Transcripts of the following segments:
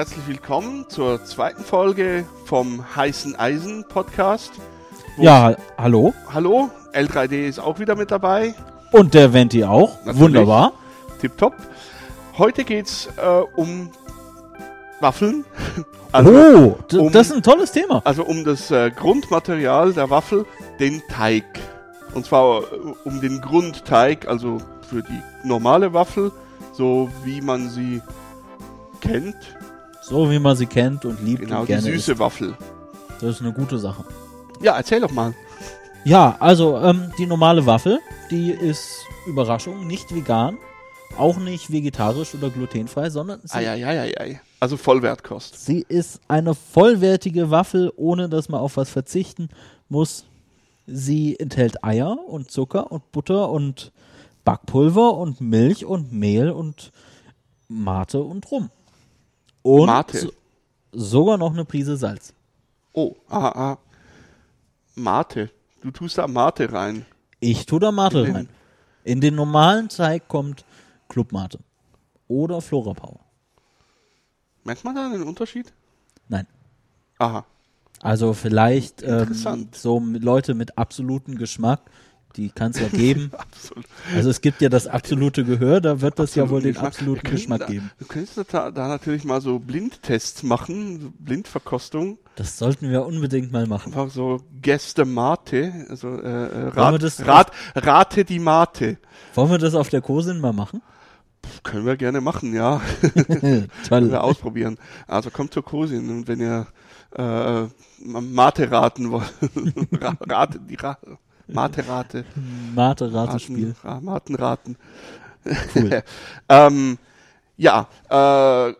herzlich willkommen zur zweiten Folge vom Heißen Eisen Podcast. Ja, hallo. Hallo, L3D ist auch wieder mit dabei. Und der Venti auch. Natürlich. Wunderbar. Tipptopp. Heute geht's äh, um Waffeln. Also, oh, um- das ist ein tolles Thema. also um das äh, Grundmaterial der Waffel, den Teig. Und zwar äh, um den Grundteig, also für die normale Waffel, so wie man sie kennt. So wie man sie kennt und liebt Genau, und die gerne süße isst. Waffel. Das ist eine gute Sache. Ja, erzähl doch mal. Ja, also ähm, die normale Waffel, die ist Überraschung, nicht vegan, auch nicht vegetarisch oder glutenfrei, sondern sie, Eieieiei. Also Vollwertkost. sie ist eine vollwertige Waffel, ohne dass man auf was verzichten muss. Sie enthält Eier und Zucker und Butter und Backpulver und Milch und Mehl und Mate und Rum. Und Mate. so- sogar noch eine Prise Salz. Oh, ah, ah. Mate. Du tust da Mate rein. Ich tue da Mate In rein. In den normalen Teig kommt Clubmate oder Flora Power. Merkt man da einen Unterschied? Nein. Aha. Also vielleicht ähm, so Leute mit absolutem Geschmack, die kann es ja geben. Absolut. Also es gibt ja das absolute Gehör, da wird das ja wohl den Geschmack. absoluten können Geschmack da, geben. Du könntest da, da natürlich mal so Blindtests machen, so Blindverkostung. Das sollten wir unbedingt mal machen. Einfach so Gäste Mate. Also äh, äh, rat, rat, rate die Mate. Wollen wir das auf der Kosin mal machen? Können wir gerne machen, ja. Können wir ausprobieren. Also kommt zur Kosin und wenn ihr äh, Mate raten wollt, Ra- rate, die Ra Mate-Rate. Mate-Ratespiel. Raten, Ra Maten raten. Cool. ähm, ja, äh,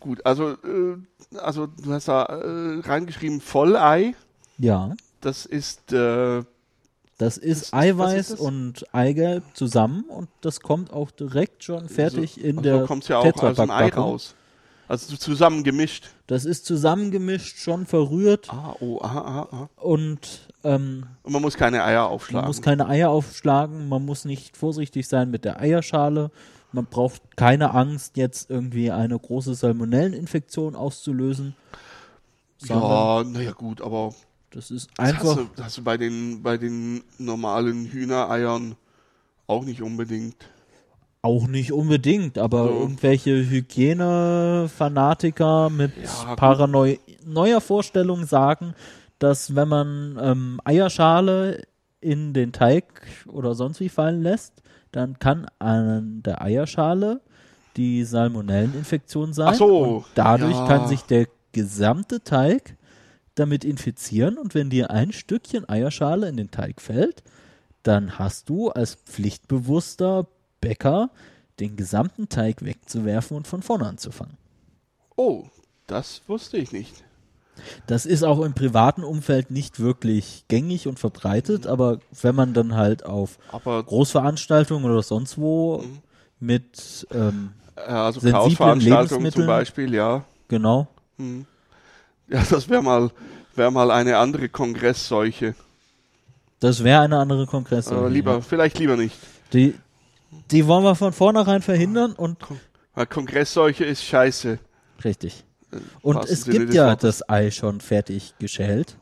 gut, also, äh, also du hast da äh, reingeschrieben Vollei. Ja. Das ist, äh, Das ist was Eiweiß ist das? und Eigelb zusammen und das kommt auch direkt schon fertig in also der kommt's ja auch aus dem Ei raus. Also so zusammen gemischt. Das ist zusammengemischt, schon verrührt Ah, oh, aha, aha, aha. und ähm, Und man muss keine Eier man aufschlagen. muss keine Eier aufschlagen, man muss nicht vorsichtig sein mit der Eierschale, man braucht keine Angst, jetzt irgendwie eine große Salmonelleninfektion auszulösen. ja, naja gut, aber das ist das einfach hast, du, das hast du bei den, bei den normalen Hühnereiern auch nicht unbedingt. Auch nicht unbedingt, aber So. irgendwelche Hygienefanatiker mit Ja, paranoia Vorstellungen sagen, dass wenn man ähm, Eierschale in den Teig oder sonst wie fallen lässt, dann kann an der Eierschale die Salmonelleninfektion sein. Ach so, und dadurch ja. kann sich der gesamte Teig damit infizieren und wenn dir ein Stückchen Eierschale in den Teig fällt, dann hast du als pflichtbewusster Bäcker den gesamten Teig wegzuwerfen und von vorne anzufangen. Oh, das wusste ich nicht. Das ist auch im privaten Umfeld nicht wirklich gängig und verbreitet, aber wenn man dann halt auf Aber Großveranstaltungen oder sonst wo Mhm. mit, ähm, äh, also Chaosveranstaltungen zum. Beispiel, ja. genau, Hm. Ja, das wäre mal, wär mal eine andere Kongressseuche. das wäre eine andere Kongress. Aber lieber, vielleicht lieber nicht. Die, die wollen wir von vornherein verhindern und Weil Kongressseuche ist scheiße. richtig. Im Und wahrsten es Sinne gibt ja Wortes. das Ei schon fertig geschält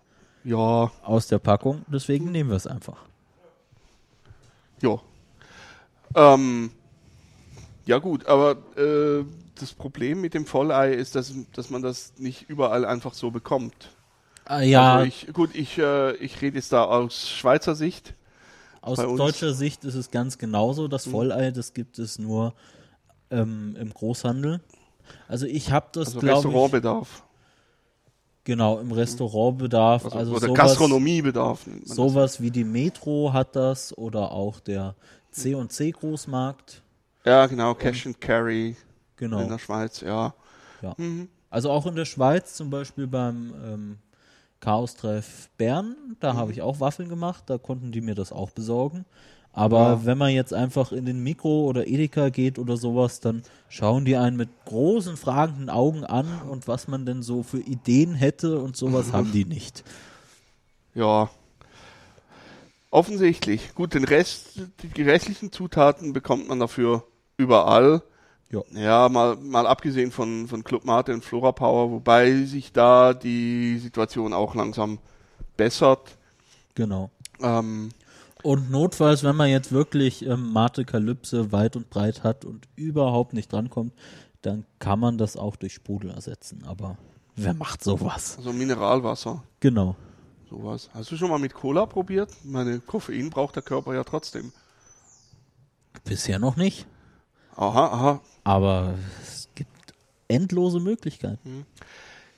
Ja, aus der Packung, deswegen nehmen wir es einfach. ja. Ähm, ja gut, aber äh, das Problem mit dem Vollei ist, dass, dass man das nicht überall einfach so bekommt. Ah, ja, Also ich, gut, ich, äh, ich rede jetzt da aus Schweizer Sicht. Aus deutscher Sicht ist es ganz genauso. Das Mhm. Vollei, das gibt es nur ähm, im Großhandel. Also ich habe das, Also glaube ich, Restaurantbedarf. genau im Restaurantbedarf. Also, Also, oder sowas, Gastronomiebedarf. sowas wie die Metro hat das oder auch der C&C Großmarkt. Ja, genau, Cash and Carry in Genau. der Schweiz, ja. Ja. Mhm. Also auch in der Schweiz, zum Beispiel beim ähm, Chaos-Treff Bern, da Mhm. habe ich auch Waffeln gemacht, da konnten die mir das auch besorgen. Aber Ja. wenn man jetzt einfach in den Mikro oder Edeka geht oder sowas, dann schauen die einen mit großen fragenden Augen an und was man denn so für Ideen hätte und sowas haben die nicht. Ja. Offensichtlich. Gut, den Rest, die restlichen Zutaten bekommt man dafür überall. Ja, mal, mal abgesehen von, von Club Mate und Flora Power, wobei sich da die Situation auch langsam bessert. Genau. Ähm, Und notfalls, wenn man jetzt wirklich ähm, Mate-Kalypse weit und breit hat und überhaupt nicht drankommt, dann kann man das auch durch Sprudel ersetzen. Aber wer macht sowas? also Mineralwasser, Genau. sowas. Hast du schon mal mit Cola probiert? Meine Koffein braucht der Körper ja trotzdem. Bisher noch nicht. Aha, aha. Aber es gibt endlose Möglichkeiten.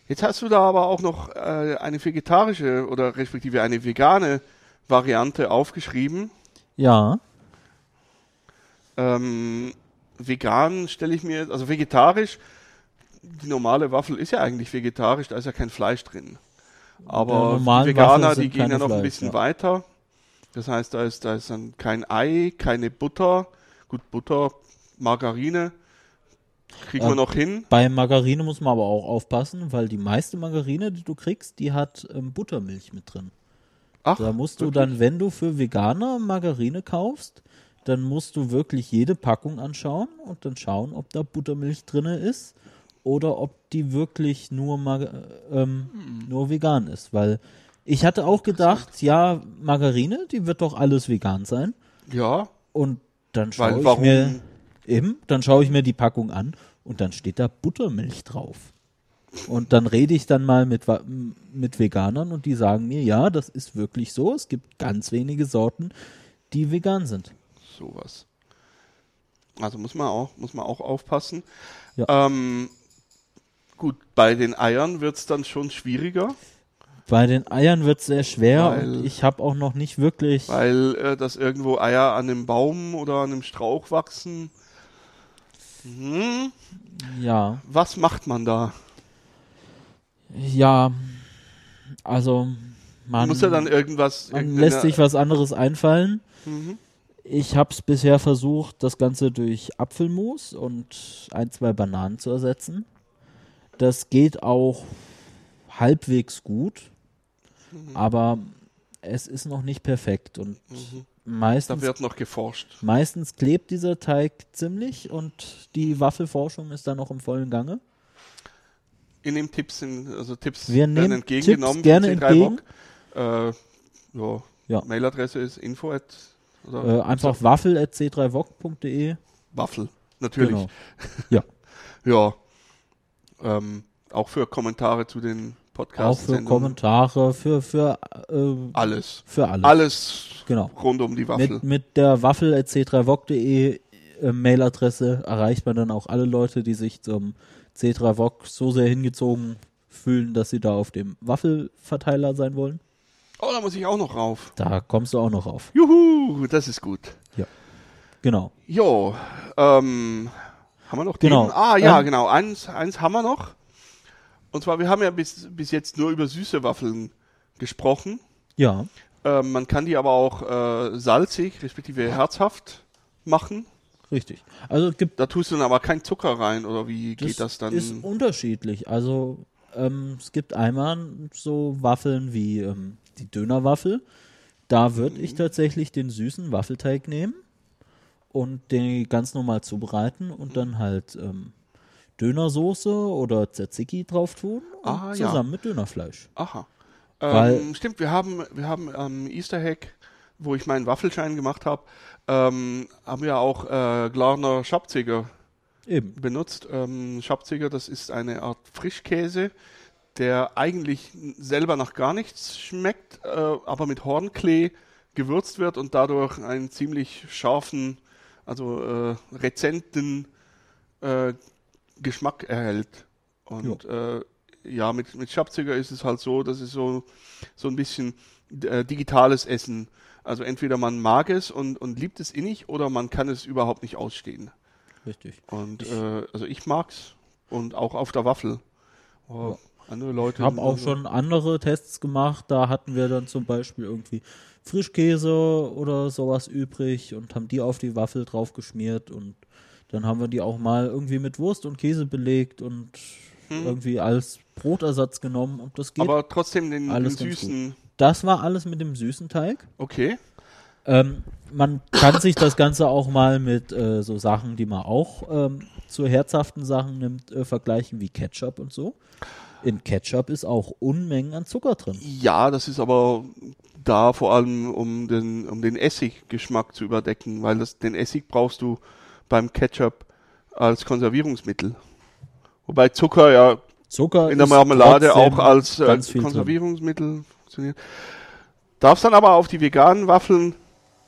Jetzt hast du da aber auch noch äh, eine vegetarische oder respektive eine vegane Variante aufgeschrieben. Ja, Ähm, vegan stelle ich mir, also vegetarisch, die normale Waffel ist ja eigentlich vegetarisch, da ist ja kein Fleisch drin. Aber die Veganer, die gehen ja noch ein Fleisch, bisschen ja. weiter. Das heißt, da ist, da ist dann kein Ei, keine Butter. Gut, Butter, Margarine kriegen wir Ähm, noch hin. bei Margarine muss man aber auch aufpassen, weil die meiste Margarine, die du kriegst, die hat ähm, Buttermilch mit drin. Ach, Da musst du wirklich? dann, wenn du für Veganer Margarine kaufst, dann musst du wirklich jede Packung anschauen und dann schauen, ob da Buttermilch drin ist oder ob die wirklich nur, Mar ähm, Hm. nur vegan ist. Weil ich hatte auch gedacht, ja, Margarine, die wird doch alles vegan sein. Ja, Und dann schaue ich warum? mir eben, dann schaue ich mir die Packung an und dann steht da Buttermilch drauf. Und dann rede ich dann mal mit, mit Veganern und die sagen mir, ja, das ist wirklich so. Es gibt ganz wenige Sorten, die vegan sind. sowas. Also muss man auch, muss man auch aufpassen. Ja. Ähm, gut, bei den Eiern wird es dann schon schwieriger, Bei den Eiern wird es sehr schwer Weil- und ich habe auch noch nicht wirklich. weil äh, dass irgendwo Eier an einem Baum oder an einem Strauch wachsen. Hm, Ja, was macht man da? ja, also man, muss ja dann irgendwas. man lässt sich was anderes einfallen. Mhm. Ich habe es bisher versucht, das Ganze durch Apfelmus und ein, zwei Bananen zu ersetzen. Das geht auch halbwegs gut, aber es ist noch nicht perfekt und Mhm. Da meistens, wird noch geforscht. meistens klebt dieser Teig ziemlich und die Waffelforschung ist da noch im vollen Gange. Ihr nehmt Tipps, in, also Tipps Wir werden nehmen entgegengenommen. Tipps gerne von C3 entgegen. Äh, ja. Ja. Mailadresse ist info at, Äh, einfach waffel.c3voc.de. Waffel, natürlich. Genau. Ja. Ähm, auch für Kommentare zu den Auch Podcasts. für Kommentare, für, für, äh, Alles. für alles. Alles Genau. rund um die Waffel. Mit, mit der waffel.c3voc.de äh, Mailadresse erreicht man dann auch alle Leute, die sich zum C3voc so sehr hingezogen fühlen, dass sie da auf dem Waffelverteiler sein wollen. oh, da muss ich auch noch rauf. Da kommst du auch noch auf. Juhu, das ist gut. Genau. Jo, ähm, haben wir noch Genau. Themen? Ah, ja, Ähm, genau. Eins, eins haben wir noch. Und zwar, wir haben ja bis, bis jetzt nur über süße Waffeln gesprochen. Ja, Ähm, man kann die aber auch äh, salzig, respektive herzhaft machen. richtig. Also es gibt Da tust du dann aber kein Zucker rein, oder wie das geht das dann? ist unterschiedlich. Also ähm, es gibt einmal so Waffeln wie ähm, die Dönerwaffel. Da würde Mhm. ich tatsächlich den süßen Waffelteig nehmen und den ganz normal zubereiten und Mhm. dann halt ähm, Dönersoße oder Tzatziki drauf tun und Ah, ja. zusammen mit Dönerfleisch. Aha. Ähm, stimmt, wir haben, wir haben am Easter Hack, wo ich meinen Waffelschein gemacht habe, ähm, haben wir auch äh, Glarner Schabziger Eben. benutzt. Ähm, Schabziger, das ist eine Art Frischkäse, der eigentlich selber nach gar nichts schmeckt, äh, aber mit Hornklee gewürzt wird und dadurch einen ziemlich scharfen, also äh, rezenten äh, Geschmack erhält. Und äh, ja, mit, mit Schabziger ist es halt so, das ist so, so ein bisschen äh, digitales Essen. Also entweder man mag es und, und liebt es innig oder man kann es überhaupt nicht ausstehen. Richtig. Und äh, also ich mag's und auch auf der Waffel. Aber andere Leute. Ich habe auch also- schon andere Tests gemacht. Da hatten wir dann zum Beispiel irgendwie Frischkäse oder sowas übrig und haben die auf die Waffel drauf geschmiert und dann haben wir die auch mal irgendwie mit Wurst und Käse belegt und irgendwie als Brotersatz genommen und das geht. Hm. Aber trotzdem den, den alles ganz süßen. das war alles mit dem süßen Teig. Okay. Ähm, man kann sich das Ganze auch mal mit äh, so Sachen, die man auch ähm, zu herzhaften Sachen nimmt, äh, vergleichen wie Ketchup und so. In Ketchup ist auch Unmengen an Zucker drin. Ja, das ist aber da vor allem, um den, um den Essiggeschmack zu überdecken, weil das, den Essig brauchst du beim Ketchup als Konservierungsmittel. Wobei Zucker ja Zucker in der Marmelade auch als äh. Konservierungsmittel funktioniert. Darfst dann aber auf die veganen Waffeln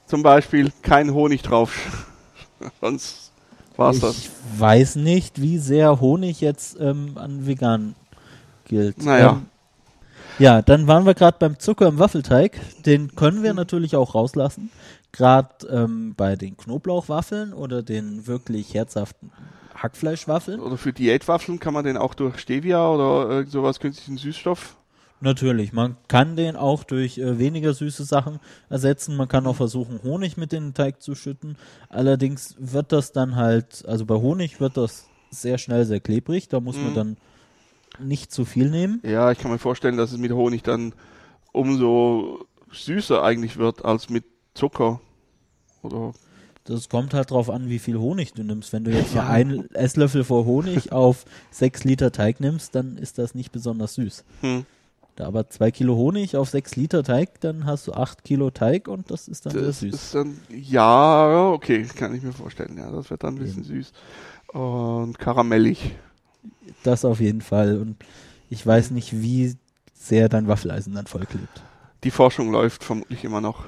zum Beispiel keinen Honig drauf. Sonst war's Ich das. weiß nicht, wie sehr Honig jetzt ähm, an vegan gilt. Naja. Ähm, ja, dann waren wir gerade beim Zucker im Waffelteig. Den können wir natürlich auch rauslassen. Gerade ähm, bei den Knoblauchwaffeln oder den wirklich herzhaften Hackfleischwaffeln. Oder für Diätwaffeln kann man den auch durch Stevia oder irgend sowas künstlichen Süßstoff. Natürlich, man kann den auch durch äh, weniger süße Sachen ersetzen. Man kann auch versuchen, Honig mit in den Teig zu schütten. Allerdings wird das dann halt, also bei Honig wird das sehr schnell sehr klebrig. Da muss man Mhm. dann nicht zu viel nehmen. Ja, ich kann mir vorstellen, dass es mit Honig dann umso süßer eigentlich wird als mit Zucker. Oder Das kommt halt drauf an, wie viel Honig du nimmst. Wenn du jetzt Ja. einen Esslöffel voll Honig auf sechs Liter Teig nimmst, dann ist das nicht besonders süß. hm, Da aber zwei Kilo Honig auf sechs Liter Teig, dann hast du acht Kilo Teig und das ist dann das süß. ist dann ja okay, kann ich mir vorstellen. Ja, das wird dann ein bisschen süß und karamellig. Das auf jeden Fall. Und ich weiß nicht, wie sehr dein Waffeleisen dann vollklebt. Die Forschung läuft vermutlich immer noch.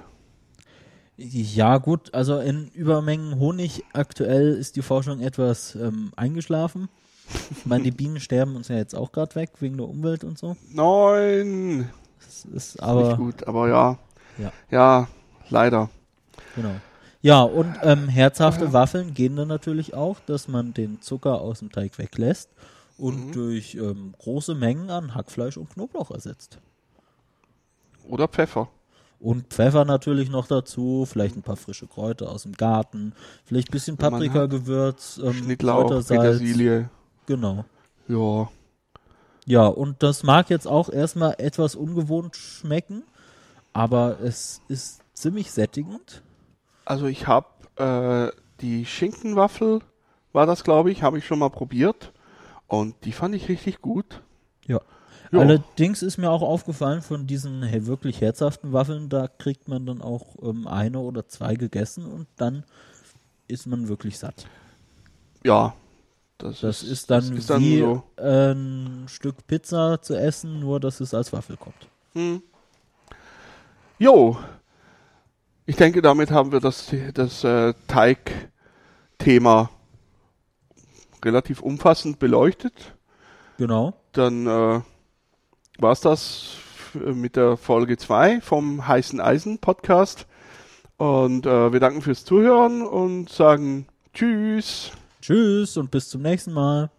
Ja, gut, also in Übermengen Honig aktuell ist die Forschung etwas ähm, eingeschlafen. Ich meine, die Bienen sterben uns ja jetzt auch gerade weg wegen der Umwelt und so. Nein, Das ist nicht aber gut, aber ja, Ja. ja, leider. genau. Ja, und ähm, herzhafte Waffeln gehen dann natürlich auch, dass man den Zucker aus dem Teig weglässt und durch ähm, große Mengen an Hackfleisch und Knoblauch ersetzt. Oder Pfeffer. Und Pfeffer natürlich noch dazu, vielleicht ein paar frische Kräuter aus dem Garten, vielleicht ein bisschen Paprikagewürz, ähm, Schnittlauch, Kräutersalz. Petersilie. Genau. Ja, Ja, und das mag jetzt auch erstmal etwas ungewohnt schmecken, aber es ist ziemlich sättigend. Also ich habe äh, die Schinkenwaffel, war das glaube ich, habe ich schon mal probiert und die fand ich richtig gut. Ja. Ja. Allerdings ist mir auch aufgefallen, von diesen hey, wirklich herzhaften Waffeln, da kriegt man dann auch ähm, eine oder zwei gegessen und dann ist man wirklich satt. Ja, das, Das ist dann, das ist dann wie so. ein Stück Pizza zu essen, nur dass es als Waffel kommt. Hm. Jo, ich denke, damit haben wir das, das äh, Teig-Thema relativ umfassend beleuchtet. Genau. Dann äh, war es das mit der Folge 2 vom Heißen Eisen Podcast. Und äh, wir danken fürs Zuhören und sagen Tschüss. Tschüss und bis zum nächsten Mal.